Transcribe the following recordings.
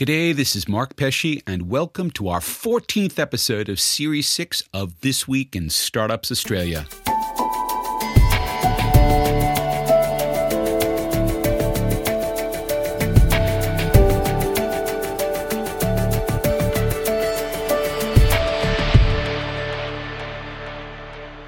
G'day, this is Mark Pesce, and welcome to our 14th episode of Series 6 of This Week in Startups Australia.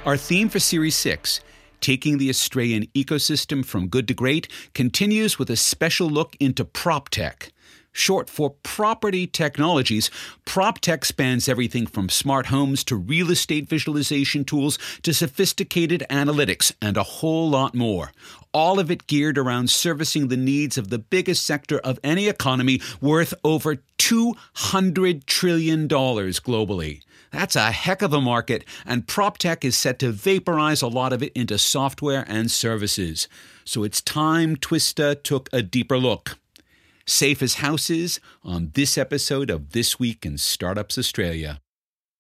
Our theme for Series 6 Taking the Australian ecosystem from good to great continues with a special look into prop tech short for property technologies. PropTech spans everything from smart homes to real estate visualization tools to sophisticated analytics and a whole lot more. All of it geared around servicing the needs of the biggest sector of any economy worth over $200 trillion globally. That's a heck of a market, and PropTech is set to vaporize a lot of it into software and services. So it's time Twista took a deeper look safe as houses on this episode of This Week in Startups Australia.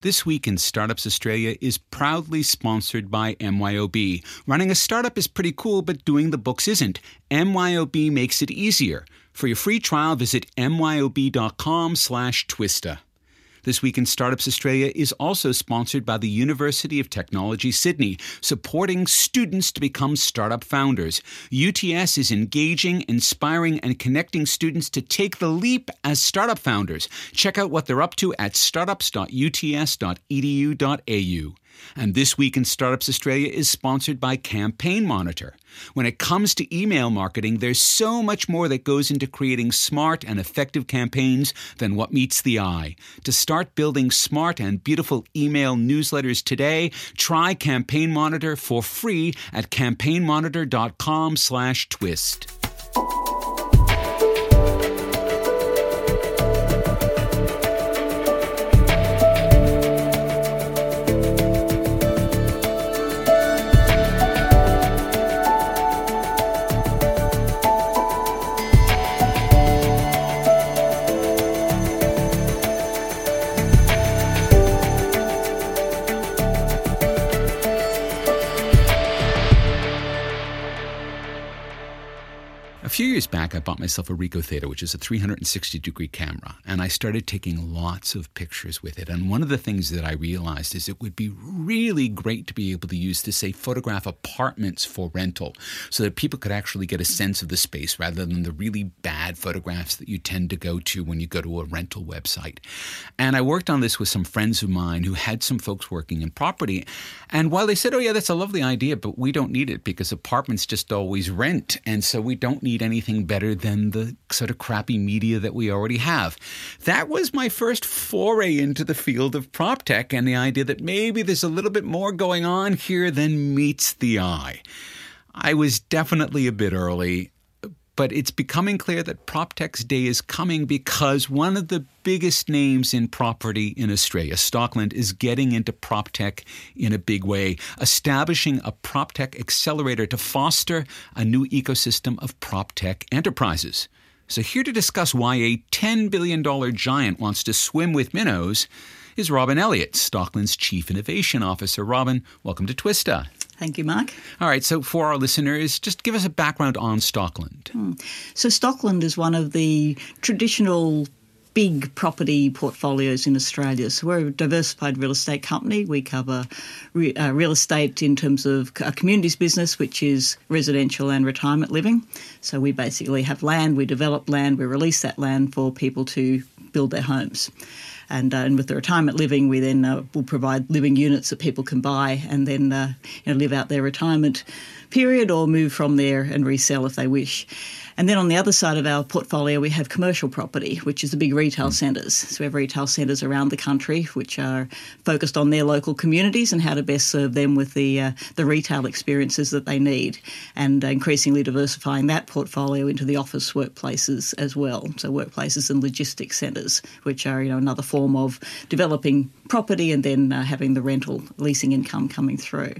This Week in Startups Australia is proudly sponsored by MYOB. Running a startup is pretty cool, but doing the books isn't. MYOB makes it easier. For your free trial, visit myob.com slash twista. This Week in Startups Australia is also sponsored by the University of Technology Sydney, supporting students to become startup founders. UTS is engaging, inspiring, and connecting students to take the leap as startup founders. Check out what they're up to at startups.uts.edu.au. And This Week in Startups Australia is sponsored by Campaign Monitor. When it comes to email marketing, there's so much more that goes into creating smart and effective campaigns than what meets the eye. To start building smart and beautiful email newsletters today, try Campaign Monitor for free at campaignmonitor.com/twist. few years back, I bought myself a Ricoh Theta, which is a 360 degree camera, and I started taking lots of pictures with it. And one of the things that I realized is it would be really great to be able to use to, say, photograph apartments for rental so that people could actually get a sense of the space rather than the really bad photographs that you tend to go to when you go to a rental website. And I worked on this with some friends of mine who had some folks working in property. And while they said, oh, yeah, that's a lovely idea, but we don't need it because apartments just always rent. And so we don't need anything better than the sort of crappy media that we already have. That was my first foray into the field of prop tech and the idea that maybe there's a little bit more going on here than meets the eye. I was definitely a bit early but it's becoming clear that PropTech's day is coming because one of the biggest names in property in Australia, Stockland, is getting into PropTech in a big way, establishing a PropTech accelerator to foster a new ecosystem of PropTech enterprises. So, here to discuss why a $10 billion giant wants to swim with minnows is Robyn Elliott, Stockland's Chief Innovation Officer. Robyn, welcome to Twista. Thank you, Mark. All right, so for our listeners, just give us a background on Stockland. Hmm. So, Stockland is one of the traditional big property portfolios in Australia. So we're a diversified real estate company. We cover re, uh, real estate in terms of a communities business, which is residential and retirement living. So we basically have land, we develop land, we release that land for people to build their homes. And, uh, and with the retirement living, we then uh, will provide living units that people can buy and then uh, you know, live out their retirement period or move from there and resell if they wish. And then on the other side of our portfolio, we have commercial property, which is the big retail mm. centres. So we have retail centres around the country which are focused on their local communities and how to best serve them with the uh, the retail experiences that they need, and increasingly diversifying that portfolio into the office workplaces as well. So workplaces and logistics centres, which are you know another form of developing property and then uh, having the rental leasing income coming through.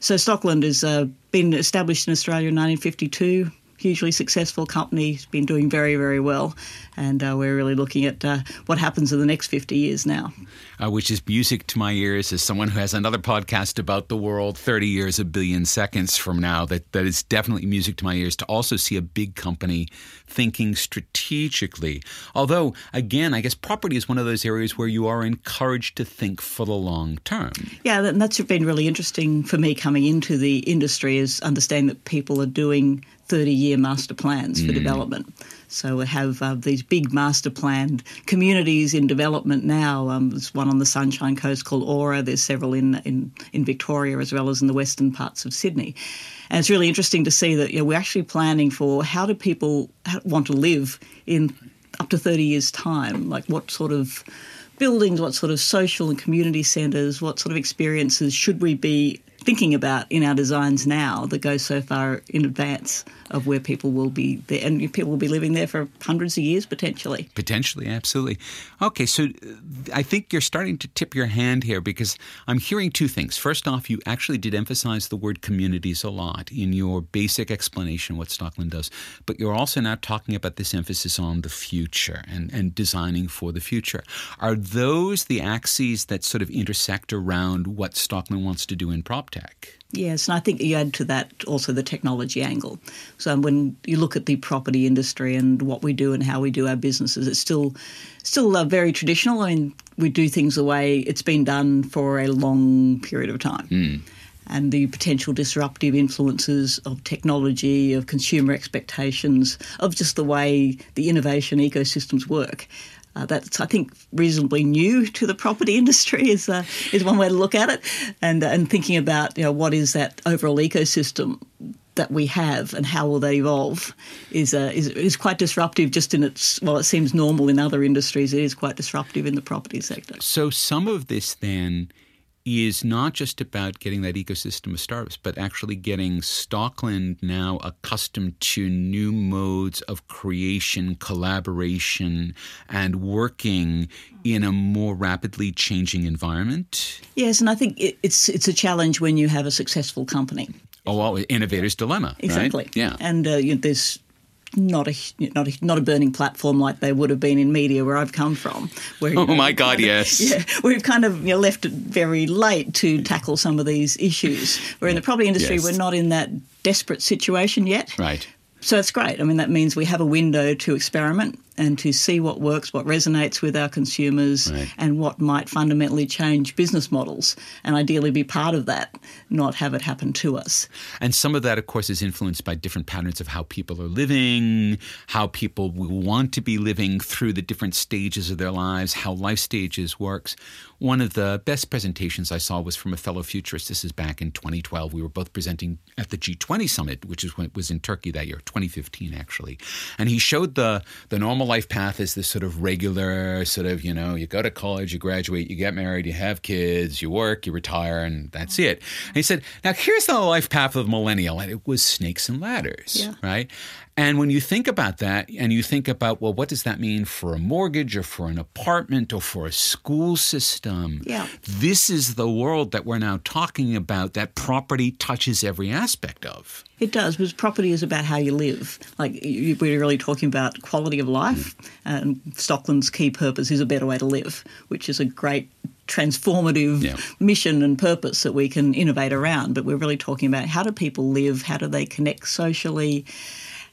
So Stockland has uh, been established in Australia in 1952 hugely successful company. It's been doing very, very well. And uh, we're really looking at uh, what happens in the next 50 years now. Uh, which is music to my ears as someone who has another podcast about the world 30 years, a billion seconds from now. That, that is definitely music to my ears to also see a big company thinking strategically. Although, again, I guess property is one of those areas where you are encouraged to think for the long term. Yeah, and that's been really interesting for me coming into the industry is understanding that people are doing 30 year master plans for mm. development. So we have uh, these big master planned communities in development now. Um, there's one on the Sunshine Coast called Aura. There's several in, in, in Victoria as well as in the western parts of Sydney. And it's really interesting to see that you know, we're actually planning for how do people want to live in up to 30 years' time? Like what sort of buildings, what sort of social and community centres, what sort of experiences should we be thinking about in our designs now that go so far in advance of where people will be there, and people will be living there for hundreds of years potentially. Potentially, absolutely. Okay, so I think you're starting to tip your hand here because I'm hearing two things. First off, you actually did emphasize the word communities a lot in your basic explanation what Stockland does, but you're also now talking about this emphasis on the future and, and designing for the future. Are those the axes that sort of intersect around what Stockland wants to do in prop tech? Yes, and I think you add to that also the technology angle. So when you look at the property industry and what we do and how we do our businesses, it's still still uh, very traditional. I mean, we do things the way it's been done for a long period of time. Mm. And the potential disruptive influences of technology, of consumer expectations, of just the way the innovation ecosystems work uh, that's I think reasonably new to the property industry is uh, is one way to look at it, and uh, and thinking about you know what is that overall ecosystem that we have and how will that evolve is, uh, is is quite disruptive. Just in its well, it seems normal in other industries. It is quite disruptive in the property sector. So some of this then is not just about getting that ecosystem of startups, but actually getting Stockland now accustomed to new modes of creation, collaboration, and working in a more rapidly changing environment. Yes, and I think it's it's a challenge when you have a successful company. Oh, well, innovator's dilemma. Exactly. Right? Yeah. And uh, you know, there's not a not a not a burning platform like they would have been in media where I've come from. Where, oh my God, yes. Yeah, we've kind of you know, left it very late to tackle some of these issues. Where in the property industry, yes. we're not in that desperate situation yet. Right. So it's great. I mean, that means we have a window to experiment and to see what works, what resonates with our consumers, right. and what might fundamentally change business models, and ideally be part of that, not have it happen to us. And some of that, of course, is influenced by different patterns of how people are living, how people want to be living through the different stages of their lives, how life stages works. One of the best presentations I saw was from a fellow futurist. This is back in 2012. We were both presenting at the G20 summit, which is when it was in Turkey that year, 2015 actually. And he showed the the normal life path is this sort of regular sort of, you know, you go to college, you graduate, you get married, you have kids, you work, you retire, and that's it. And he said, now here's the life path of the millennial. And it was snakes and ladders, yeah. right? And when you think about that and you think about, well, what does that mean for a mortgage or for an apartment or for a school system? Yeah. This is the world that we're now talking about that property touches every aspect of. It does, because property is about how you live. Like we're really talking about quality of life, mm. and Stockland's key purpose is a better way to live, which is a great transformative yeah. mission and purpose that we can innovate around. But we're really talking about how do people live, how do they connect socially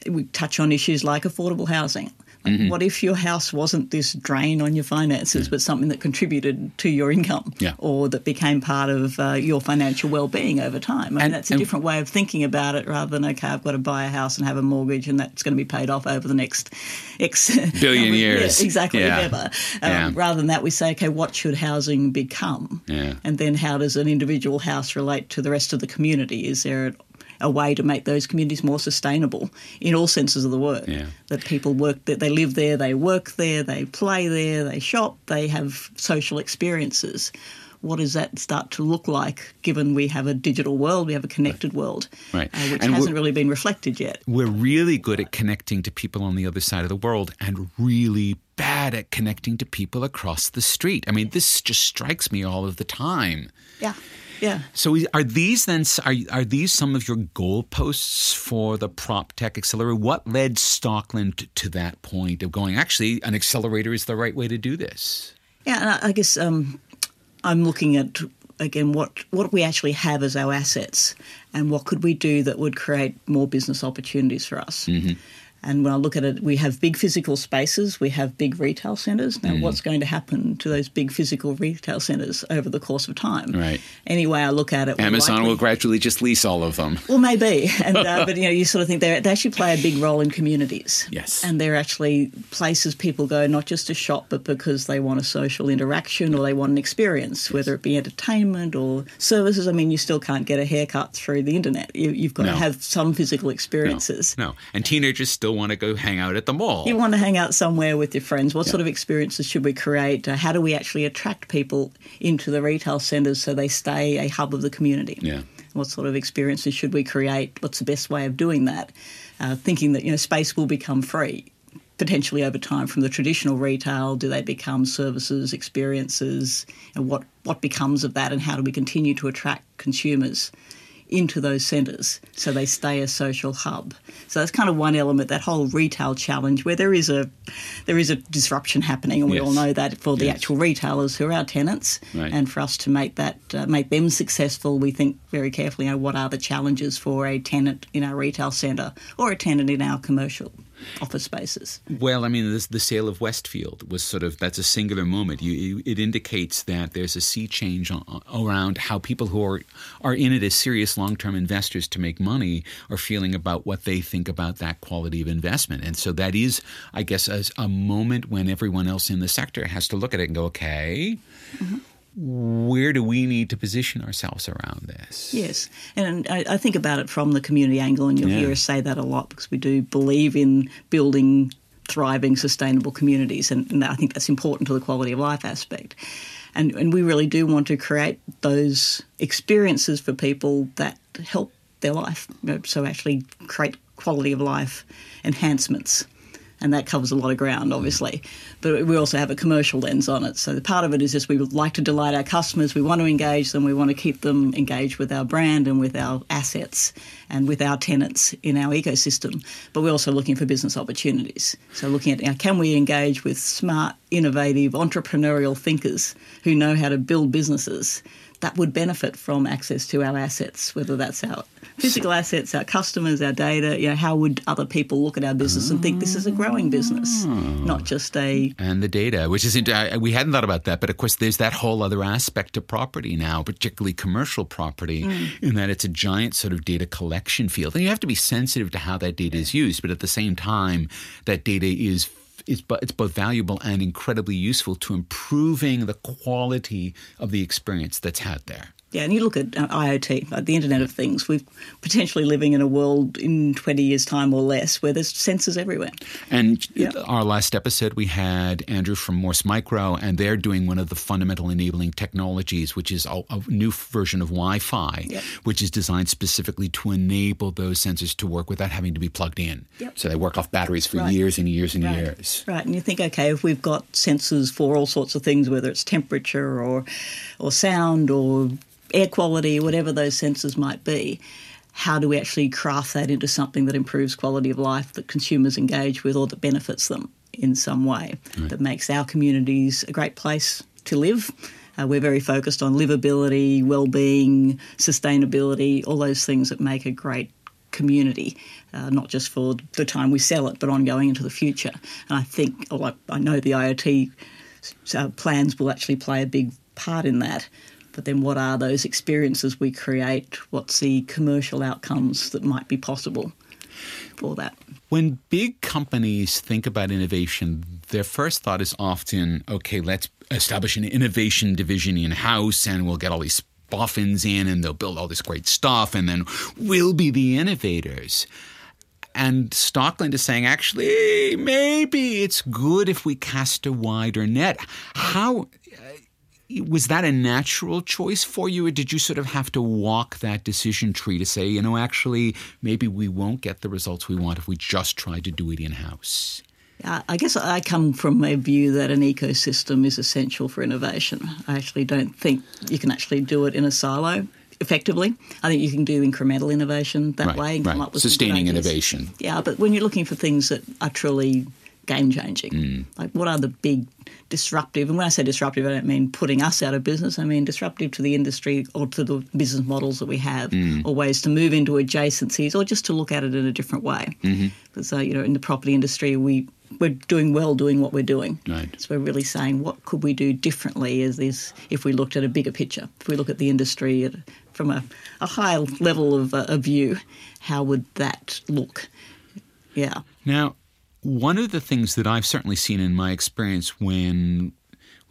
we touch on issues like affordable housing. mm-hmm. What if your house wasn't this drain on your finances, yeah. but something that contributed to your income yeah. or that became part of uh, your financial well-being over time? I mean, and, that's a different way of thinking about it rather than, okay, I've got to buy a house and have a mortgage and that's going to be paid off over the next X billion years. Yeah, exactly, yeah. Um, rather than that, we say, okay, what should housing become? And then how does an individual house relate to the rest of the community? Is there a way to make those communities more sustainable in all senses of the word. Yeah. That people work, that they live there, they work there, they play there, they shop, they have social experiences. What does that start to look like given we have a digital world, we have a connected world, right. Uh, which and hasn't really been reflected yet? We're really good at connecting to people on the other side of the world and really bad at connecting to people across the street. I mean, this just strikes me all of the time. Yeah. Yeah. So are these then are are these some of your goalposts for the prop tech accelerator? What led Stockland to that point of going? Actually, an accelerator is the right way to do this. Yeah, I guess um, I'm looking at again what what we actually have as our assets, and what could we do that would create more business opportunities for us. Mm-hmm. And when I look at it, we have big physical spaces, we have big retail centres. Now, mm. what's going to happen to those big physical retail centres over the course of time? Right. Anyway, I look at it. Amazon likely, will gradually just lease all of them. Well, maybe. And, uh, but, you know, you sort of think they actually play a big role in communities. Yes. And they're actually places people go not just to shop, but because they want a social interaction or they want an experience, yes. whether it be entertainment or services. I mean, you still can't get a haircut through the internet. You, have got no. to have some physical experiences. No. no. And teenagers still want to go hang out at the mall. You want to hang out somewhere with your friends. What yeah. sort of experiences should we create? Uh, how do we actually attract people into the retail centres so they stay a hub of the community? Yeah. What sort of experiences should we create? What's the best way of doing that? Uh, thinking that you know space will become free potentially over time from the traditional retail? Do they become services, experiences? And what what becomes of that, and how do we continue to attract consumers? Into those centres so they stay a social hub. So that's kind of one element, that whole retail challenge where there is a there is a disruption happening, and we yes. all know that for the yes. actual retailers who are our tenants, right. and for us to make that uh, make them successful, we think very carefully. You know, what are the challenges for a tenant in our retail centre or a tenant in our commercial office spaces. Well, I mean, this, the sale of Westfield was sort of that's a singular moment. You, it indicates that there's a sea change on, around how people who are are in it as serious long term investors to make money are feeling about what they think about that quality of investment. And so that is, I guess, a, a moment when everyone else in the sector has to look at it and go, okay. Mm-hmm where do we need to position ourselves around this? Yes, and I, I think about it from the community angle, and you'll yeah. hear us say that a lot because we do believe in building thriving, sustainable communities, and, and I think that's important to the quality of life aspect. And, and we really do want to create those experiences for people that help their life. So actually create quality of life enhancements and that covers a lot of ground, obviously. But we also have a commercial lens on it. So the part of it is just we would like to delight our customers, we want to engage them, we want to keep them engaged with our brand and with our assets and with our tenants in our ecosystem. But we're also looking for business opportunities. So looking at you know, can we engage with smart, innovative, entrepreneurial thinkers who know how to build businesses that would benefit from access to our assets, whether that's our physical assets, our customers, our data. You know, how would other people look at our business and think this is a growing business, not just a and the data, which is we hadn't thought about that, but of course there's that whole other aspect of property now, particularly commercial property, mm. in that it's a giant sort of data collection field, and you have to be sensitive to how that data is used, but at the same time, that data is it's, it's both valuable and incredibly useful to improving the quality of the experience that's had there. Yeah, and you look at uh, IoT, uh, the Internet of Things. We're potentially living in a world in 20 years' time or less where there's sensors everywhere. And yeah. our last episode, we had Andrew from Morse Micro, and they're doing one of the fundamental enabling technologies, which is a, a new version of Wi Fi, yep. which is designed specifically to enable those sensors to work without having to be plugged in. Yep. So they work off batteries for right. years and years and right. years. Right. And you think, okay, if we've got sensors for all sorts of things, whether it's temperature or, or sound or air quality, whatever those sensors might be, how do we actually craft that into something that improves quality of life that consumers engage with or that benefits them in some way right. that makes our communities a great place to live? Uh, we're very focused on livability, well-being, sustainability, all those things that make a great community, uh, not just for the time we sell it, but ongoing into the future. And I think, like I know the IoT uh, plans will actually play a big part in that. But then, what are those experiences we create? What's the commercial outcomes that might be possible for that? When big companies think about innovation, their first thought is often, okay, let's establish an innovation division in house and we'll get all these boffins in and they'll build all this great stuff and then we'll be the innovators. And Stockland is saying, actually, maybe it's good if we cast a wider net. How was that a natural choice for you, or did you sort of have to walk that decision tree to say, you know, actually, maybe we won't get the results we want if we just try to do it in house? Uh, I guess I come from a view that an ecosystem is essential for innovation. I actually don't think you can actually do it in a silo effectively. I think you can do incremental innovation that right, way and come right. up with sustaining innovation. Yeah, but when you're looking for things that are truly game changing, mm. like what are the big disruptive? And when I say disruptive, I don't mean putting us out of business. I mean disruptive to the industry or to the business models that we have, mm. or ways to move into adjacencies, or just to look at it in a different way. Mm-hmm. Because uh, you know, in the property industry, we we're doing well doing what we're doing. Right. So we're really saying what could we do differently as this if we looked at a bigger picture. If we look at the industry at, from a, a high level of uh, a view, how would that look? Yeah. Now, one of the things that I've certainly seen in my experience when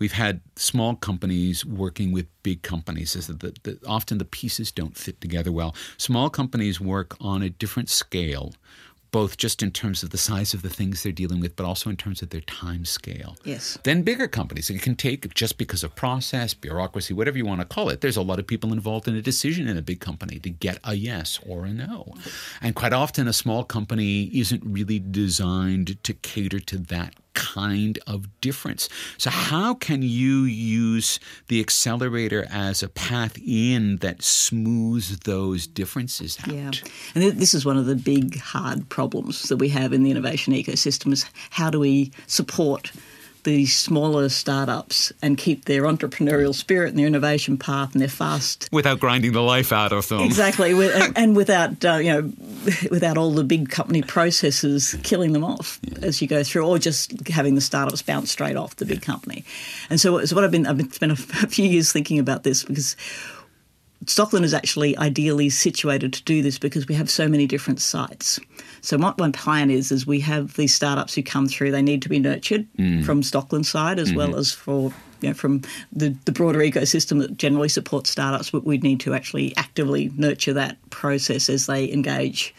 we've had small companies working with big companies is that the, the, often the pieces don't fit together well. Small companies work on a different scale both just in terms of the size of the things they're dealing with, but also in terms of their time scale. Yes. Then bigger companies, it can take just because of process, bureaucracy, whatever you want to call it. There's a lot of people involved in a decision in a big company to get a yes or a no. And quite often, a small company isn't really designed to cater to that kind of difference. So, how can you use the accelerator as a path in that smooths those differences out? Yeah, and this is one of the big hard problems that we have in the innovation ecosystem: is how do we support the smaller startups and keep their entrepreneurial spirit and their innovation path and their fast. Without grinding the life out of them. Exactly. And without uh, you know without all the big company processes killing them off yeah. as you go through or just having the startups bounce straight off the big company. And so, so what I've been I've been spent a, a few years thinking about this because Stockland is actually ideally situated to do this because we have so many different sites. So what my plan is is we have these startups who come through. They need to be nurtured mm. from Stockland side as mm-hmm. well as for you know, from the, the broader ecosystem that generally supports startups. But we need to actually actively nurture that process as they engage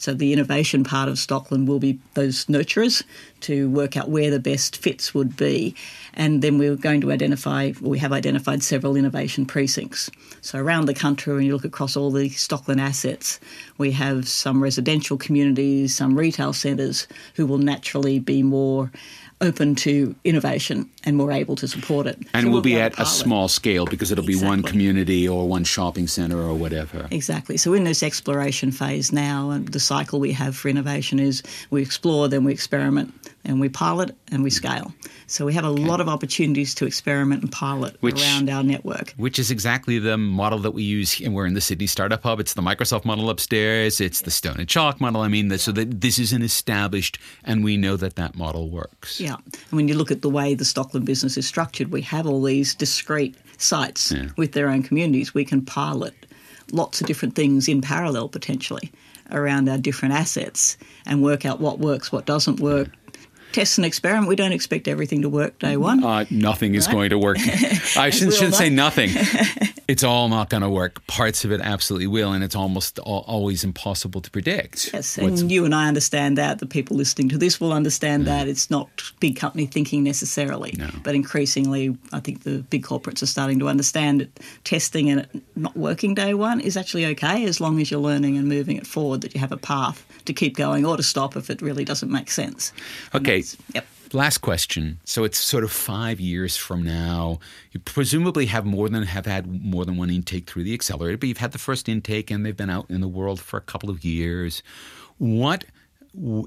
so the innovation part of Stockland will be those nurturers to work out where the best fits would be. And then we're going to identify, we have identified several innovation precincts. So around the country, when you look across all the Stockland assets, we have some residential communities, some retail centres who will naturally be more open to innovation and more able to support it. And so we'll, be at a small scale because it'll exactly. be one community or one shopping centre or whatever. Exactly. So we're in this exploration phase now, and the cycle we have for innovation is we explore, then we experiment, and we pilot and we mm. scale. So we have a okay. lot of opportunities to experiment and pilot which, around our network. Which is exactly the model that we use. And we're in the Sydney Startup Hub. It's the Microsoft model upstairs. It's the Stone and Chalk model. I mean, so that this is an established, and we know that that model works. Yeah. And when you look at the way the Stockland business is structured, we have all these discrete sites yeah. with their own communities. We can pilot lots of different things in parallel potentially around our different assets and work out what works, what doesn't work, test and experiment. We don't expect everything to work day one. Uh, nothing is right? going to work. I shouldn't, shouldn't say nothing. it's all not going to work. Parts of it absolutely will, and it's almost all, always impossible to predict. Yes, and you and I understand that. The people listening to this will understand that. It's not big company thinking necessarily, no. but increasingly, I think the big corporates are starting to understand that testing and it not working day one is actually okay as long as you're learning and moving it forward. That you have a path to keep going or to stop if it really doesn't make sense. Okay. Yep. Last question. So it's sort of five years from now. You presumably have more than have had more than one intake through the accelerator, but you've had the first intake and they've been out in the world for a couple of years. What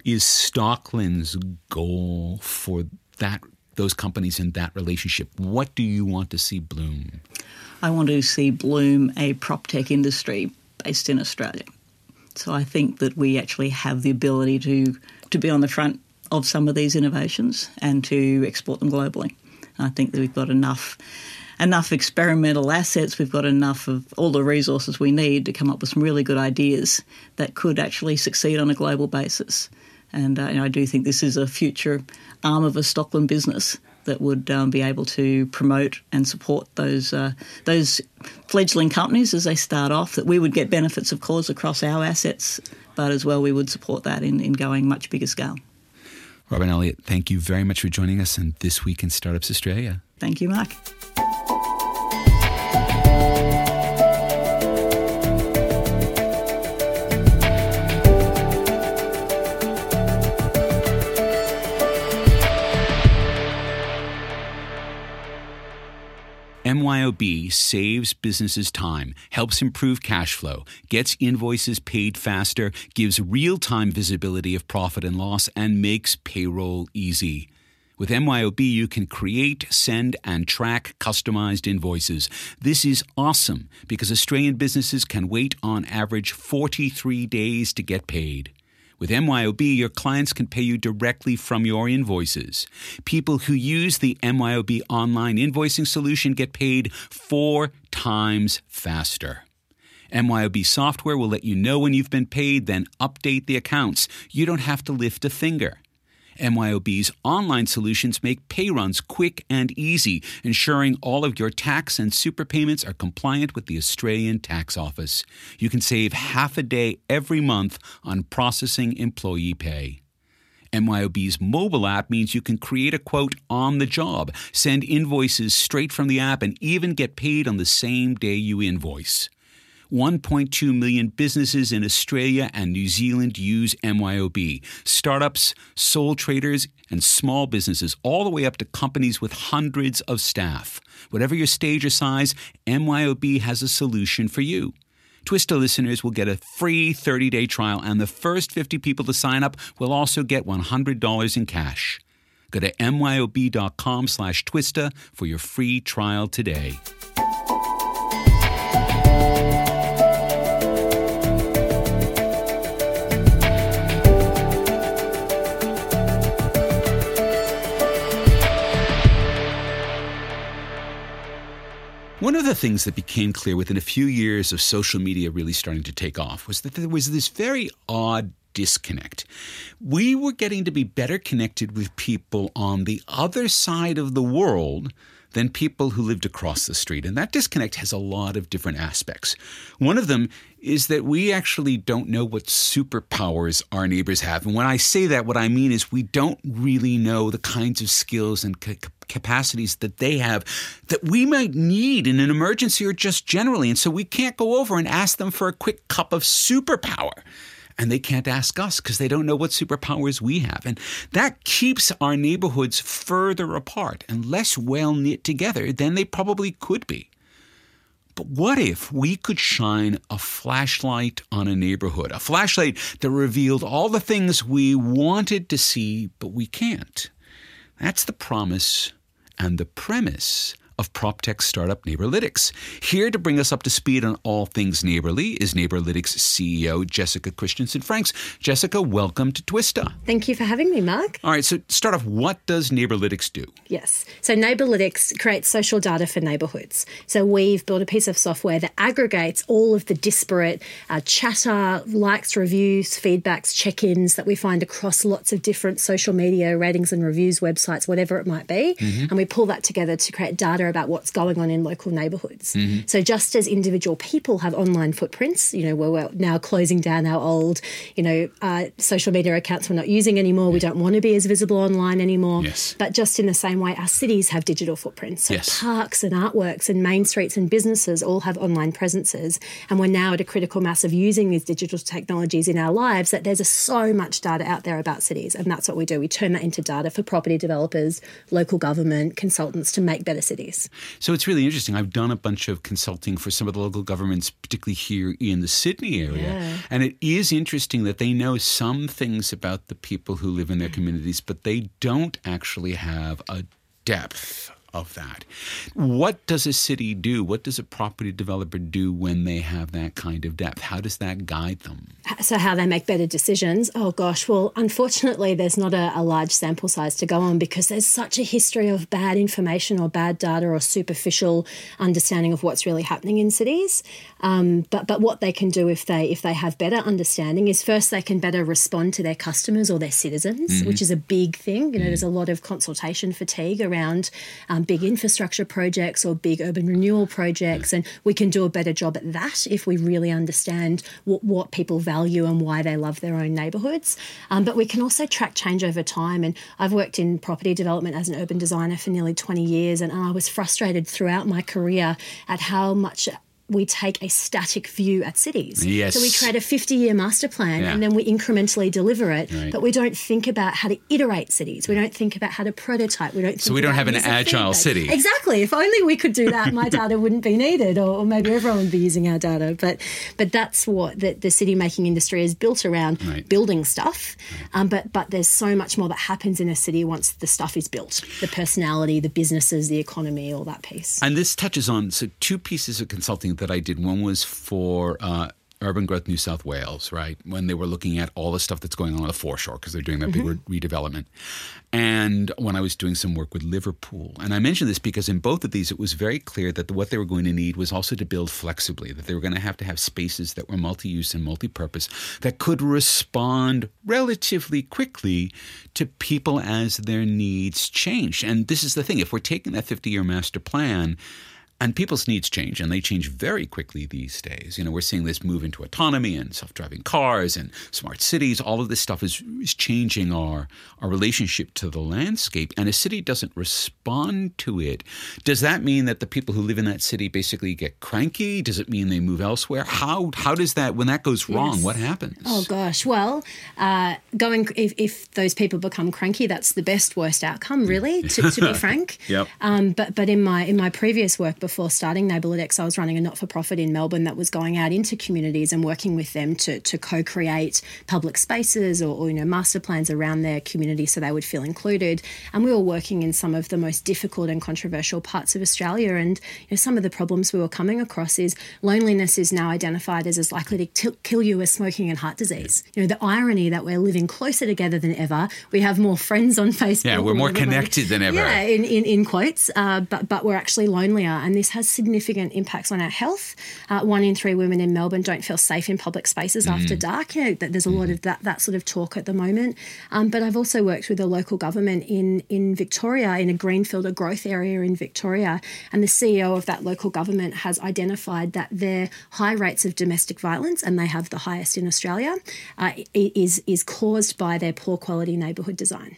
is Stockland's goal for that those companies in that relationship? What do you want to see bloom? I want to see bloom a prop tech industry based in Australia. So I think that we actually have the ability to to be on the front of some of these innovations and to export them globally. I think that we've got enough enough experimental assets, we've got enough of all the resources we need to come up with some really good ideas that could actually succeed on a global basis. And, uh, I do think this is a future arm of a Stockland business that would um, be able to promote and support those uh, those fledgling companies as they start off. That we would get benefits, of course, across our assets, but as well we would support that in, in going much bigger scale. Robyn Elliott, thank you very much for joining us on This Week in Startups Australia. Thank you, Mark. MYOB saves businesses time, helps improve cash flow, gets invoices paid faster, gives real time visibility of profit and loss, and makes payroll easy. With MYOB, you can create, send, and track customized invoices. This is awesome because Australian businesses can wait on average 43 days to get paid. With MYOB, your clients can pay you directly from your invoices. People who use the MYOB online invoicing solution get paid four times faster. MYOB software will let you know when you've been paid, then update the accounts. You don't have to lift a finger. MYOB's online solutions make pay runs quick and easy, ensuring all of your tax and super payments are compliant with the Australian Tax Office. You can save half a day every month on processing employee pay. MYOB's mobile app means you can create a quote on the job, send invoices straight from the app, and even get paid on the same day you invoice. 1.2 million businesses in Australia and New Zealand use MYOB. Startups, sole traders, and small businesses, all the way up to companies with hundreds of staff. Whatever your stage or size, MYOB has a solution for you. Twista listeners will get a free 30 day trial, and the first 50 people to sign up will also get $100 in cash. Go to myob.com slash twista for your free trial today. One of the things that became clear within a few years of social media really starting to take off was that there was this very odd disconnect. We were getting to be better connected with people on the other side of the world than people who lived across the street. And that disconnect has a lot of different aspects. One of them is that we actually don't know what superpowers our neighbors have. And when I say that, what I mean is we don't really know the kinds of skills and capacities that they have that we might need in an emergency or just generally. And so we can't go over and ask them for a quick cup of superpower and they can't ask us because they don't know what superpowers we have. And that keeps our neighborhoods further apart and less well knit together than they probably could be. But what if we could shine a flashlight on a neighborhood, a flashlight that revealed all the things we wanted to see, but we can't? That's the promise and the premise of PropTech startup Neighbourlytics. Here to bring us up to speed on all things neighborly is Neighbourlytics CEO Jessica Christiansen Franks. Jessica, welcome to Twista. Thank you for having me, Mark. All right, so start off, what does Neighbourlytics do? Yes. So Neighbourlytics creates social data for neighborhoods. So we've built a piece of software that aggregates all of the disparate uh, chatter, likes, reviews, feedbacks, check-ins that we find across lots of different social media ratings and reviews websites, whatever it might be, mm-hmm. and we pull that together to create data about what's going on in local neighbourhoods. Mm-hmm. So just as individual people have online footprints, you know, we're now closing down our old, you know, uh, social media accounts we're not using anymore. We don't want to be as visible online anymore. Yes. But just in the same way, our cities have digital footprints. So yes. parks and artworks and main streets and businesses all have online presences. And we're now at a critical mass of using these digital technologies in our lives that there's a, so much data out there about cities. And that's what we do. We turn that into data for property developers, local government, consultants to make better cities. So it's really interesting. I've done a bunch of consulting for some of the local governments, particularly here in the Sydney area. Yeah. And it is interesting that they know some things about the people who live in their communities, but they don't actually have a depth of that. What does a city do? What does a property developer do when they have that kind of depth? How does that guide them? So, how they make better decisions? Oh, gosh. Well, unfortunately, there's not a, a large sample size to go on because there's such a history of bad information or bad data or superficial understanding of what's really happening in cities. Um, but but what they can do if they if they have better understanding is first they can better respond to their customers or their citizens, mm-hmm. which is a big thing. You know, mm-hmm. there's a lot of consultation fatigue around big infrastructure projects or big urban renewal projects. And we can do a better job at that if we really understand what, what people value and why they love their own neighbourhoods. Um, but we can also track change over time. And I've worked in property development as an urban designer for nearly 20 years, and I was frustrated throughout my career at how much we take a static view at cities. Yes. So we create a 50 year master plan Yeah. and then we incrementally deliver it, Right. but we don't think about how to iterate cities. We don't think about how to prototype. We don't. Think we don't have an agile feedback. city. Exactly. If only we could do that, my data wouldn't be needed, or, or maybe everyone would be using our data. But but that's what the, the city making industry is built around Right. building stuff. Um, but but there's so much more that happens in a city once the stuff is built. The personality, the businesses, the economy, all that piece. And this touches on so two pieces of consulting that I did. One was for uh, Urban Growth New South Wales, right? When they were looking at all the stuff that's going on on the foreshore because they're doing that big re- redevelopment. And when I was doing some work with Liverpool, and I mentioned this because in both of these, it was very clear that the, what they were going to need was also to build flexibly, that they were going to have to have spaces that were multi use and multi purpose that could respond relatively quickly to people as their needs change. And this is the thing if we're taking that 50 year master plan, and people's needs change, and they change very quickly these days. You know, we're seeing this move into autonomy and self-driving cars and smart cities. All of this stuff is, is changing our our relationship to the landscape. And a city doesn't respond to it. Does that mean that the people who live in that city basically get cranky? Does it mean they move elsewhere? How how does that when that goes wrong? Yes. What happens? Oh gosh, well, uh, going if, if those people become cranky, that's the best worst outcome, really. To, to be frank. Yep. Um, but but in my in my previous work before starting Neighbourlytics, I was running a not for profit in Melbourne that was going out into communities and working with them to to co create public spaces or, or you know master plans around their community so they would feel included. And we were working in some of the most difficult and controversial parts of Australia. And you know, some of the problems we were coming across is loneliness is now identified as as likely to t- kill you as smoking and heart disease. You know the irony that we're living closer together than ever. We have more friends on Facebook. Yeah, we're more connected than ever. Yeah, in, in, in quotes, uh, but, but we're actually lonelier. And this has significant impacts on our health. Uh, one in three women in Melbourne don't feel safe in public spaces Mm. after dark. You know, th- there's a lot of that, that sort of talk at the moment. Um, but I've also worked with a local government in, in Victoria, in a greenfield, a growth area in Victoria. And the CEO of that local government has identified that their high rates of domestic violence, and they have the highest in Australia, uh, is, is caused by their poor quality neighbourhood design.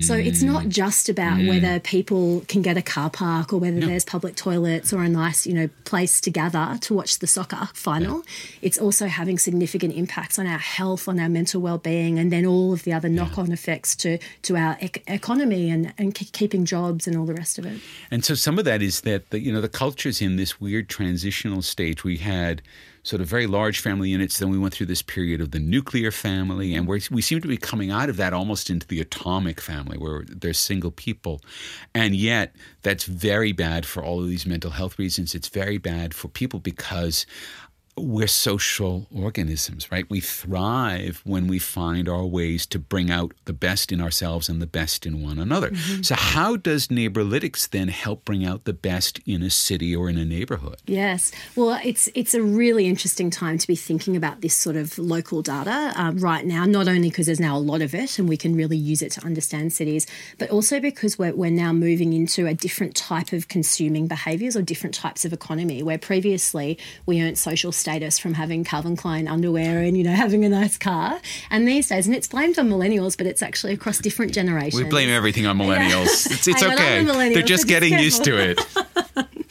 So it's not mm. just about mm. whether people can get a car park or whether there's public toilets or a nice, you know, place to gather to watch the soccer final. It's also having significant impacts on our health, on our mental well-being, and then all of the other knock-on effects to to our ec- economy and and k- keeping jobs and all the rest of it. And so some of that is that the, you know the culture's in this weird transitional stage. We had sort of very large family units, then we went through this period of the nuclear family, and we seem to be coming out of that almost into the atomic family, where there's single people, and yet that's very bad for all of these mental health reasons. It's very bad for people because we're social organisms, right? We thrive when we find our ways to bring out the best in ourselves and the best in one another. So, how does Neighbourlytics then help bring out the best in a city or in a neighborhood? Yes, well, it's it's a really interesting time to be thinking about this sort of local data um, right now. Not only because there's now a lot of it, and we can really use it to understand cities, but also because we're we're now moving into a different type of consuming behaviours or different types of economy. Where previously we earned social status from having Calvin Klein underwear and you know having a nice car, and these days, and it's blamed on millennials, but it's actually across different generations. We blame everything on millennials. It's, it's know, okay. They're just getting used to it.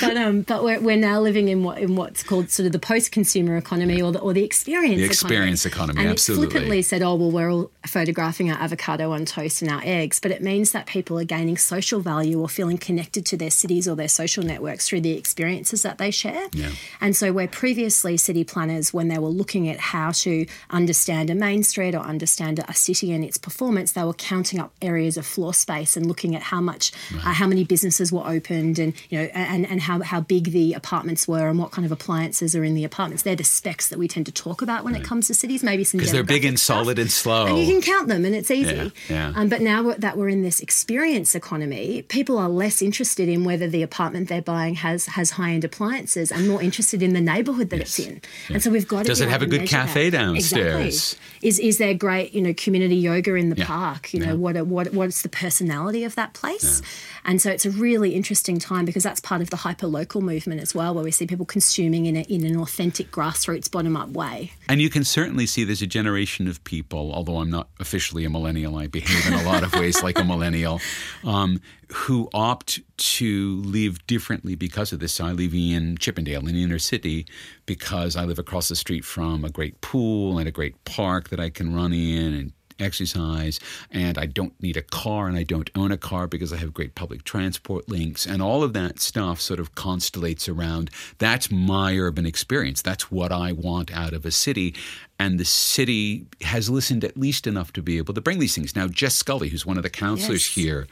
but um, but we're, we're now living in what in what's called sort of the post-consumer economy or the or the experience The experience economy, and absolutely. it's flippantly said, oh well, we're all photographing our avocado on toast and our eggs, but it means that people are gaining social value or feeling connected to their cities or their social networks through the experiences that they share. Yeah. And so where previously city planners, when they were looking at how to understand a main street or understand a city and its performance, they were counting up areas of floor space and looking at how much, uh, how many businesses were opened, and you know, and and how how big the apartments were and what kind of appliances are in the apartments. They're the specs that we tend to talk about when it comes to cities. Maybe some Because they're big and stuff. solid and slow. And you can count them, and it's easy. Yeah, yeah. Um, but now that we're in this experience economy, people are less interested in whether the apartment they're buying has has high end appliances, and more interested in the neighbourhood that it's in. And so we've got to Does it have a good cafe downstairs? Exactly. Is is there great you know community yoga in the Yeah, park? You know yeah. what what what's the personality of that place? And so it's a really interesting time because that's part of the hyper local movement as well, where we see people consuming in, a, in an authentic grassroots bottom up way. And you can certainly see there's a generation of people, although I'm not officially a millennial, I behave in a lot of ways like a millennial, um, who opt to live differently because of this. So I live in Chippendale, in the inner city, because I live across the street from a great pool and a great park that I can run in and exercise and I don't need a car and I don't own a car because I have great public transport links and all of that stuff sort of constellates around that's my urban experience that's what I want out of a city and the city has listened at least enough to be able to bring these things now Jess Scully who's one of the councillors Yes. here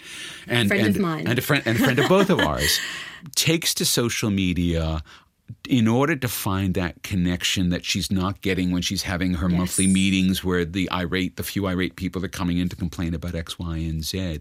and Friend and, of mine. and a friend and a friend of both of ours takes to social media in order to find that connection that she's not getting when she's having her Yes. monthly meetings where the irate, the few irate people are coming in to complain about X, Y, and Z.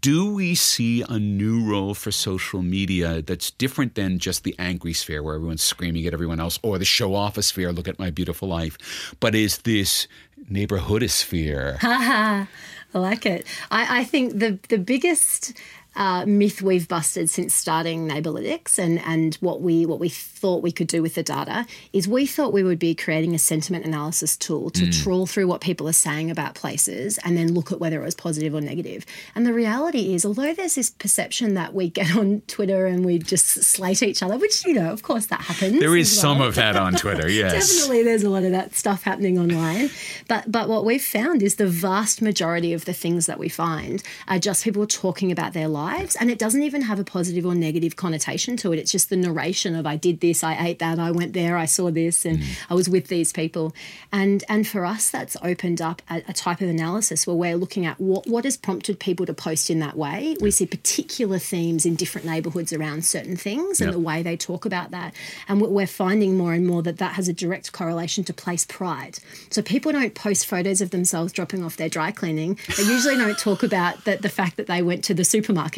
Do we see a new role for social media that's different than just the angry sphere where everyone's screaming at everyone else or the show off sphere, look at my beautiful life, but is this neighborhoodosphere? I like it. I, I think the the biggest uh, myth we've busted since starting Neighbourlytics and and what we what we thought we could do with the data is we thought we would be creating a sentiment analysis tool to trawl through what people are saying about places and then look at whether it was positive or negative. And the reality is, although there's this perception that we get on Twitter and we just slate each other, which you know, of course, that happens. There is as some of that on Twitter, yes. Definitely, there's a lot of that stuff happening online. But but what we've found is the vast majority of the things that we find are just people talking about their lives, and it doesn't even have a positive or negative connotation to it. It's just the narration of I did this, I ate that, I went there, I saw this, and mm. I was with these people. And and for us, that's opened up a, a type of analysis where we're looking at what what has prompted people to post in that way. We see particular themes in different neighbourhoods around certain things and Yep. the way they talk about that. And we- we're finding more and more that that has a direct correlation to place pride. So people don't post photos of themselves dropping off their dry cleaning. They usually don't talk about the, the fact that they went to the supermarket,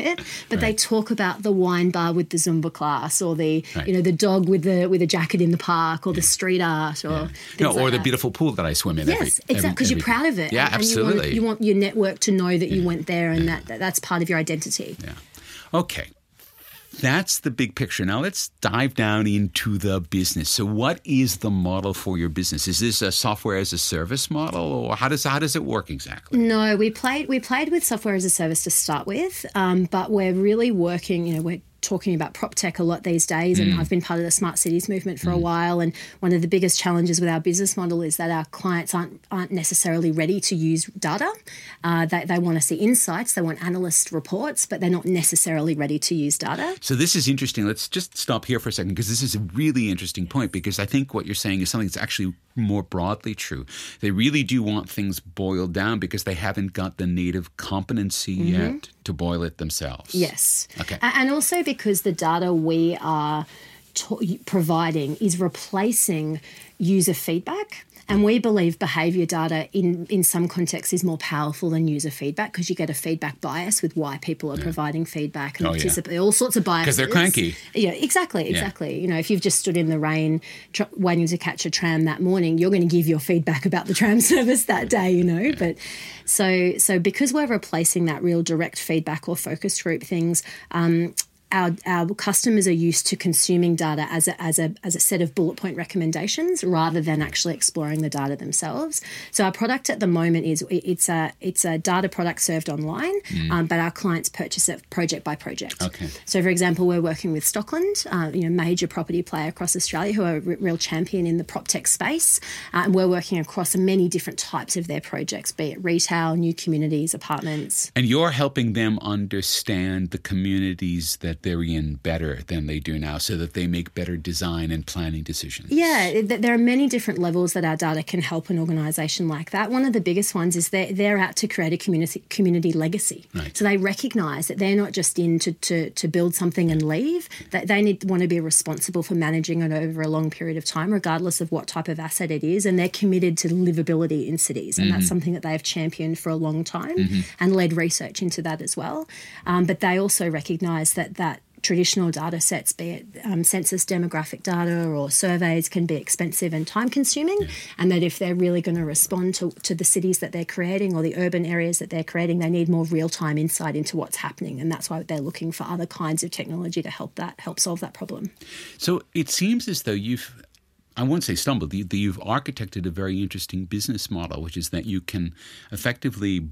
but they talk about the wine bar with the Zumba class or the Right. you know the dog with the with a jacket in the park or the street art or No, or like the that. beautiful pool that I swim in. Yes, exactly. Because you're proud of it. Yeah, and, and absolutely. you want, you want your network to know that you went there, and that, that that's part of your identity. Yeah. Okay. That's the big picture. Now let's dive down into the business. So, what is the model for your business? Is this a software as a service model, or how does how does it work exactly? No, we played we played with software as a service to start with, um, but we're really working. You know, we're talking about prop tech a lot these days, and mm. I've been part of the smart cities movement for a mm. while. And one of the biggest challenges with our business model is that our clients aren't aren't necessarily ready to use data. Uh, they they want to see insights, they want analyst reports, but they're not necessarily ready to use data. So this is interesting. Let's just stop here for a second because this is a really interesting point because I think what you're saying is something that's actually more broadly true. They really do want things boiled down because they haven't got the native competency mm-hmm. yet to boil it themselves. Yes. Okay. And also because the data we are to- providing is replacing user feedback. And we believe behavior data in, in some contexts is more powerful than user feedback because you get a feedback bias with why people are providing feedback and Oh, yeah. all sorts of biases. 'Cause they're cranky. Yeah, exactly, exactly. You know, if you've just stood in the rain tr- waiting to catch a tram that morning, you're going to give your feedback about the tram service that day. You know, but so so because we're replacing that real direct feedback or focus group things. Um, our, our customers are used to consuming data as a, as, a, as a set of bullet point recommendations rather than actually exploring the data themselves. So our product at the moment is it's a it's a data product served online, um, but our clients purchase it project by project. Okay. So, for example, we're working with Stockland, uh, you know, major property player across Australia, who are a real champion in the prop tech space, uh, and we're working across many different types of their projects, be it retail, new communities, apartments. And you're helping them understand the communities that they're in better than they do now so that they make better design and planning decisions. Yeah, there are many different levels that our data can help an organisation like that. One of the biggest ones is they're, they're out to create a community community legacy. Right. So they recognise that they're not just in to, to, to build something and leave. That they need want to be responsible for managing it over a long period of time, regardless of what type of asset it is, and they're committed to livability in cities, and that's something that they've championed for a long time and led research into that as well. Um, but they also recognise that that traditional data sets, be it um, census demographic data or surveys, can be expensive and time consuming. Yeah. And that if they're really going to respond to, to the cities that they're creating or the urban areas that they're creating, they need more real time insight into what's happening. And that's why they're looking for other kinds of technology to help that help solve that problem. So it seems as though you've I won't say stumbled. You've architected a very interesting business model, which is that you can effectively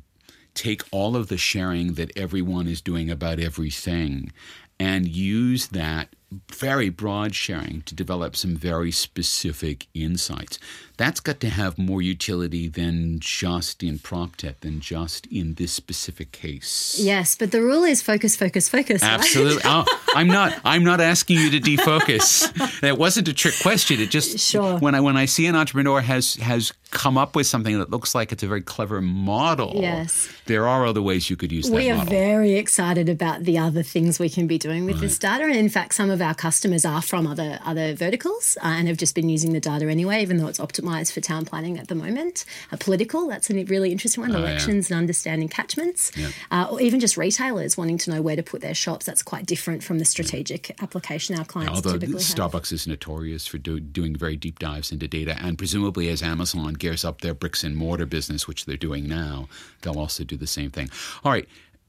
take all of the sharing that everyone is doing about everything and use that very broad sharing to develop some very specific insights. That's got to have more utility than just in prop tech, than just in this specific case. Yes, but the rule is focus, focus, focus. Absolutely. oh, I'm not. I'm not asking you to defocus. that wasn't a trick question. It just sure. when I when I see an entrepreneur has has come up with something that looks like it's a very clever model. Yes. There are other ways you could use that. We are model. very excited about the other things we can be doing with right. this data, and in fact, some of our customers are from other other verticals uh, and have just been using the data anyway, even though it's optimized for town planning at the moment. Uh, political, that's a really interesting one. Oh, Elections yeah. and understanding catchments, yeah. uh, or even just retailers wanting to know where to put their shops. That's quite different from the strategic yeah. application our clients although typically Starbucks have. is notorious for do, doing very deep dives into data, and presumably as Amazon gears up their bricks and mortar business, which they're doing now, they'll also do the same thing. All right.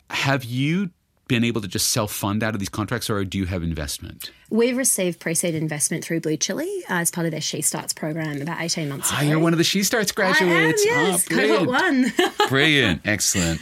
Have you been able to just self fund out of these contracts, or do you have investment? We've received pre-seed investment through BlueChilli uh, as part of their She Starts program about 18 months ah, ago. you're one of the She Starts graduates. I am, yes, oh, brilliant. one. brilliant, excellent.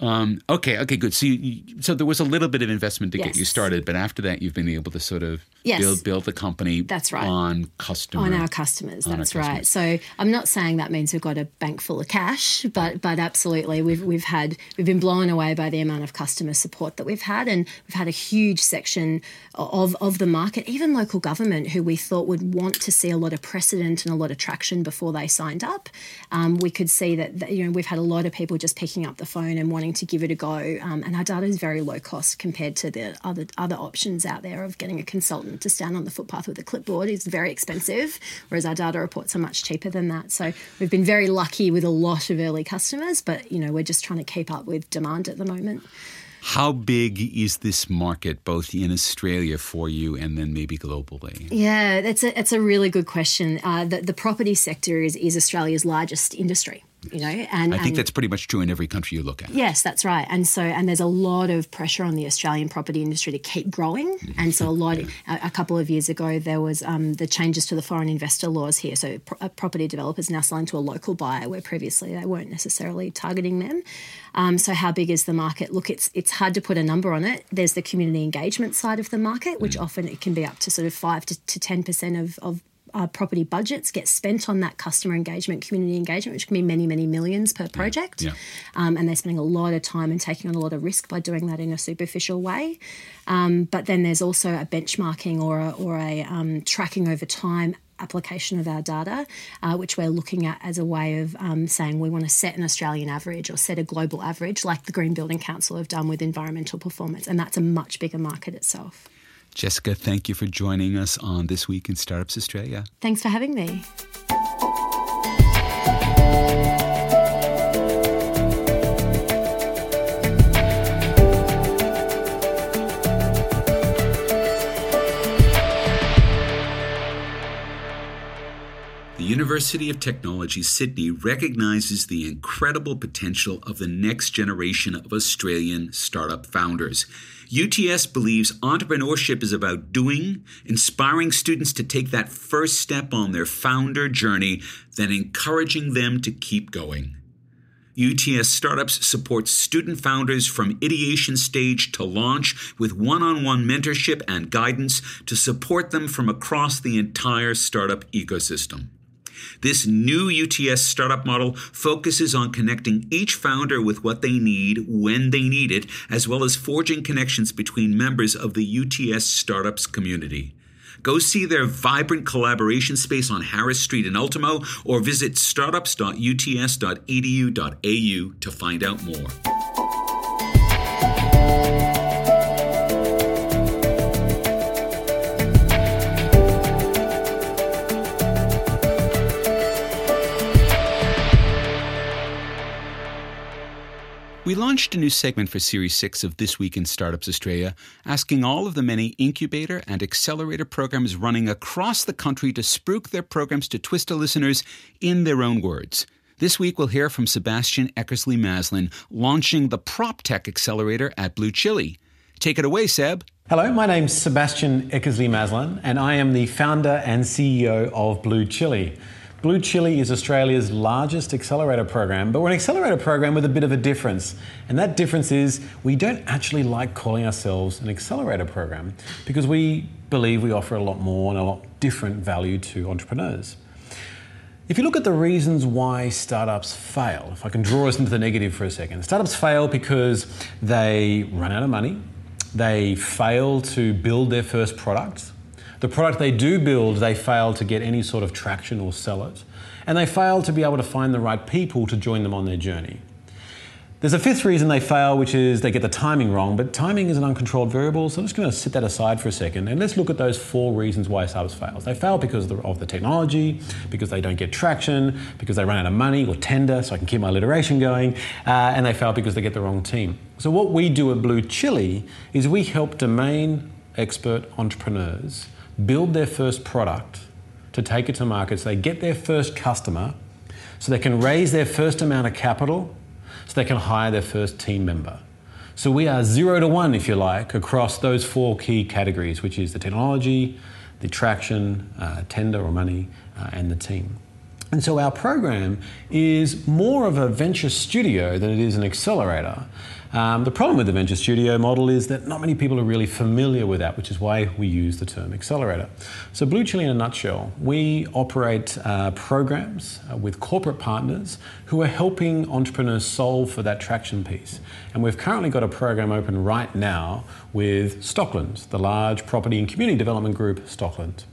Um, okay, okay, good. So, you, so there was a little bit of investment to yes. get you started, but after that, you've been able to sort of yes. build build the company. That's right. On customer on our customers. On that's our right. Customers. So I'm not saying that means we've got a bank full of cash, but but absolutely, we've we've had we've been blown away by the amount of customer support that we've had, and we've had a huge section of of the market, even local government, who we thought would want to see a lot of precedent and a lot of traction before they signed up. Um, we could see that, that you know we've had a lot of people just picking up the phone and wanting to give it a go. Um, and our data is very low cost compared to the other other options out there of getting a consultant to stand on the footpath with a clipboard is very expensive, whereas our data reports are much cheaper than that. So we've been very lucky with a lot of early customers, but you know we're just trying to keep up with demand at the moment. How big is this market, both in Australia for you and then maybe globally? Yeah, that's a, it's a really good question. Uh, the, the property sector is, is Australia's largest industry you know and i think and, that's pretty much true in every country you look at. Yes that's right. And so and there's a lot of pressure on the australian property industry to keep growing. Mm-hmm. and so a lot yeah. a, a, couple of years ago there was um, the changes to the foreign investor laws here. So pro- uh, property developers now selling to a local buyer where previously they weren't necessarily targeting them. Um, so how big is the market? Look it's it's hard to put a number on it. There's the community engagement side of the market which mm. often it can be up to sort of 5 to, to 10% of, of uh, property budgets get spent on that customer engagement, community engagement, which can be many, many millions per project. Yeah. Um, and they're spending a lot of time and taking on a lot of risk by doing that in a superficial way. Um, but then there's also a benchmarking or a, or a um, tracking over time application of our data, uh, which we're looking at as a way of um, saying we want to set an Australian average or set a global average, like the Green Building Council have done with environmental performance. And that's a much bigger market itself. Jessica, thank you for joining us on This Week in Startups Australia. Thanks for having me. The University of Technology Sydney recognizes the incredible potential of the next generation of Australian startup founders. UTS believes entrepreneurship is about doing, inspiring students to take that first step on their founder journey, then encouraging them to keep going. UTS Startups supports student founders from ideation stage to launch with one on one mentorship and guidance to support them from across the entire startup ecosystem. This new UTS startup model focuses on connecting each founder with what they need when they need it, as well as forging connections between members of the UTS startups community. Go see their vibrant collaboration space on Harris Street in Ultimo or visit startups.uts.edu.au to find out more. We launched a new segment for Series 6 of This Week in Startups Australia, asking all of the many incubator and accelerator programs running across the country to spruik their programs to Twista listeners in their own words. This week, we'll hear from Sebastian Eckersley Maslin launching the PropTech Accelerator at BlueChilli. Take it away, Seb. Hello, my name's Sebastian Eckersley Maslin, and I am the founder and CEO of BlueChilli. BlueChilli is Australia's largest accelerator program, but we're an accelerator program with a bit of a difference. And that difference is we don't actually like calling ourselves an accelerator program because we believe we offer a lot more and a lot different value to entrepreneurs. If you look at the reasons why startups fail, if I can draw us into the negative for a second, startups fail because they run out of money, they fail to build their first product, the product they do build, they fail to get any sort of traction or sell it. And they fail to be able to find the right people to join them on their journey. There's a fifth reason they fail, which is they get the timing wrong, but timing is an uncontrolled variable, so I'm just going to sit that aside for a second and let's look at those four reasons why startups fail. They fail because of the, of the technology, because they don't get traction, because they run out of money or tender, so I can keep my alliteration going, uh, and they fail because they get the wrong team. So, what we do at BlueChilli is we help domain expert entrepreneurs build their first product to take it to market so they get their first customer, so they can raise their first amount of capital, so they can hire their first team member. So we are zero to one, if you like, across those four key categories, which is the technology, the traction, uh, tender or money, uh, and the team. And so our program is more of a venture studio than it is an accelerator. Um, the problem with the venture studio model is that not many people are really familiar with that, which is why we use the term accelerator. So, Blue in a nutshell, we operate uh, programs uh, with corporate partners who are helping entrepreneurs solve for that traction piece. And we've currently got a program open right now with Stockland, the large property and community development group Stockland.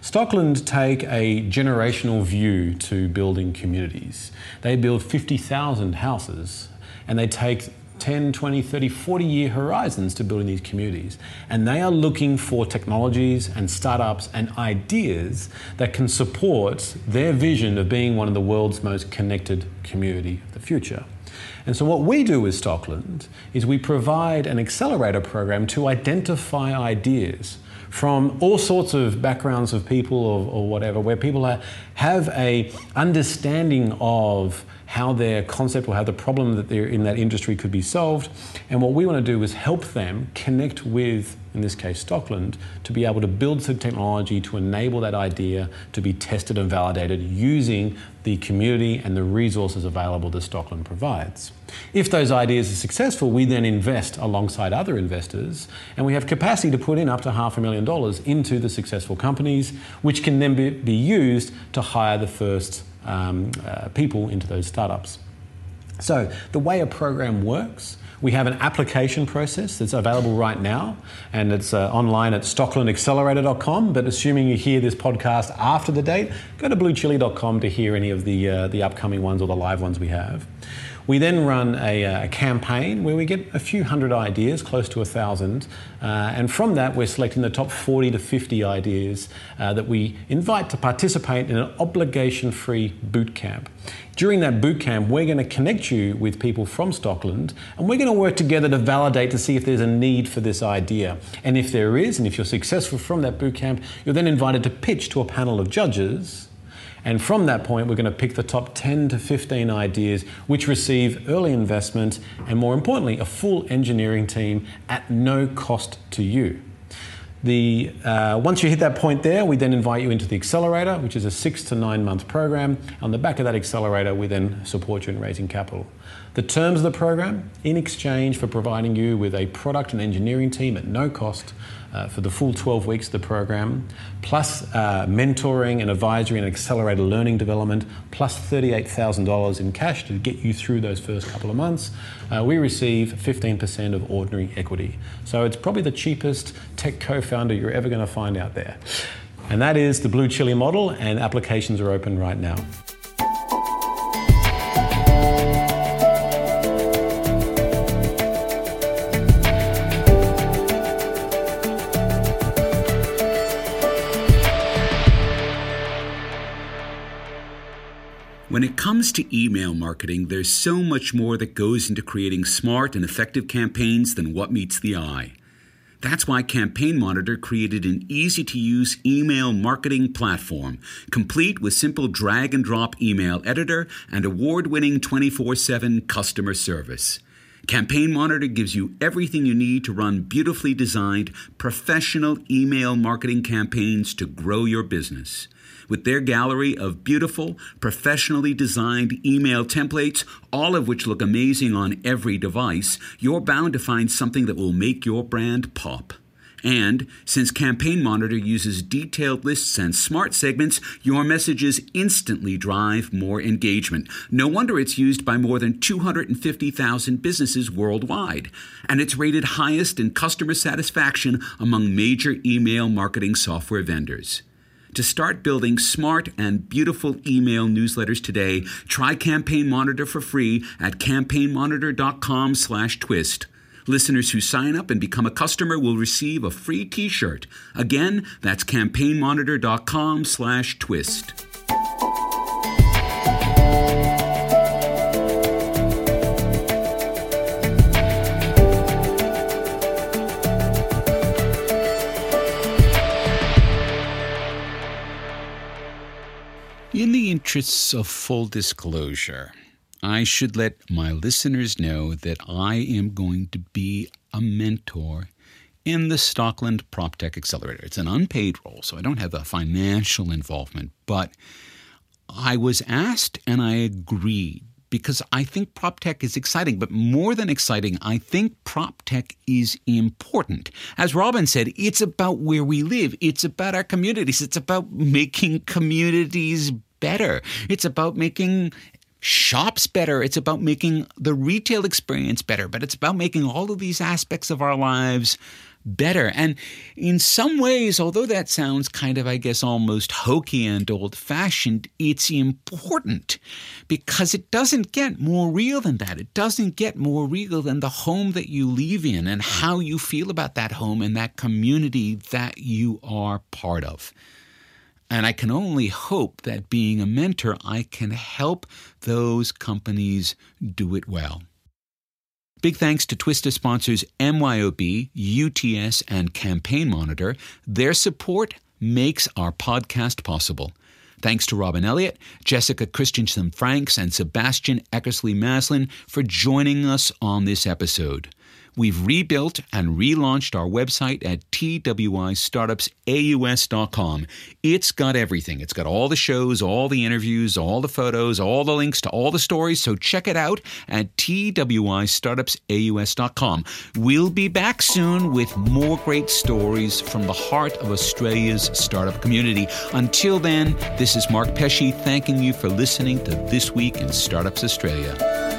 Stockland take a generational view to building communities. They build 50,000 houses and they take 10, 20, 30, 40 year horizons to building these communities. And they are looking for technologies and startups and ideas that can support their vision of being one of the world's most connected community of the future. And so, what we do with Stockland is we provide an accelerator program to identify ideas from all sorts of backgrounds of people or, or whatever, where people are, have a understanding of how their concept or how the problem that they're in that industry could be solved. And what we want to do is help them connect with, in this case, Stockland, to be able to build some technology to enable that idea to be tested and validated using the community and the resources available that Stockland provides. If those ideas are successful, we then invest alongside other investors, and we have capacity to put in up to half a million dollars into the successful companies, which can then be, be used to hire the first um, uh, people into those startups. So, the way a program works, we have an application process that's available right now, and it's uh, online at stocklandaccelerator.com. But assuming you hear this podcast after the date, go to bluechilli.com to hear any of the, uh, the upcoming ones or the live ones we have. We then run a, uh, a, campaign where we get a few hundred ideas, close to a thousand, uh, and from that we're selecting the top 40 to 50 ideas uh, that we invite to participate in an obligation-free boot camp. During that boot camp, we're going to connect you with people from Stockland, and we're going to work together to validate to see if there's a need for this idea. And if there is, and if you're successful from that boot camp, you're then invited to pitch to a panel of judges and from that point, we're going to pick the top 10 to 15 ideas which receive early investment and, more importantly, a full engineering team at no cost to you. The, uh, once you hit that point there, we then invite you into the accelerator, which is a six to nine month program. On the back of that accelerator, we then support you in raising capital. The terms of the program, in exchange for providing you with a product and engineering team at no cost, uh, for the full 12 weeks of the program, plus uh, mentoring and advisory and accelerated learning development, plus $38,000 in cash to get you through those first couple of months, uh, we receive 15% of ordinary equity. So it's probably the cheapest tech co founder you're ever going to find out there. And that is the BlueChilli model, and applications are open right now. When it comes to email marketing, there's so much more that goes into creating smart and effective campaigns than what meets the eye. That's why Campaign Monitor created an easy to use email marketing platform, complete with simple drag and drop email editor and award winning 24 7 customer service. Campaign Monitor gives you everything you need to run beautifully designed, professional email marketing campaigns to grow your business. With their gallery of beautiful, professionally designed email templates, all of which look amazing on every device, you're bound to find something that will make your brand pop. And since Campaign Monitor uses detailed lists and smart segments, your messages instantly drive more engagement. No wonder it's used by more than 250,000 businesses worldwide. And it's rated highest in customer satisfaction among major email marketing software vendors. To start building smart and beautiful email newsletters today, try Campaign Monitor for free at campaignmonitor.com/twist. Listeners who sign up and become a customer will receive a free t-shirt. Again, that's campaignmonitor.com/twist. interests of full disclosure, I should let my listeners know that I am going to be a mentor in the Stockland PropTech Accelerator. It's an unpaid role, so I don't have a financial involvement, but I was asked and I agreed because I think prop tech is exciting, but more than exciting, I think prop tech is important. As Robyn said, it's about where we live, it's about our communities, it's about making communities better, it's about making shops better. It's about making the retail experience better, but it's about making all of these aspects of our lives better. And in some ways, although that sounds kind of, I guess, almost hokey and old fashioned, it's important because it doesn't get more real than that. It doesn't get more real than the home that you live in and how you feel about that home and that community that you are part of. And I can only hope that being a mentor, I can help those companies do it well. Big thanks to Twista sponsors MYOB, UTS, and Campaign Monitor. Their support makes our podcast possible. Thanks to Robyn Elliott, Jessica Christiansen Franks, and Sebastian Eckersley Maslin for joining us on this episode. We've rebuilt and relaunched our website at twistartupsaus.com. It's got everything. It's got all the shows, all the interviews, all the photos, all the links to all the stories. So check it out at twistartupsaus.com. We'll be back soon with more great stories from the heart of Australia's startup community. Until then, this is Mark Pesce thanking you for listening to This Week in Startups Australia.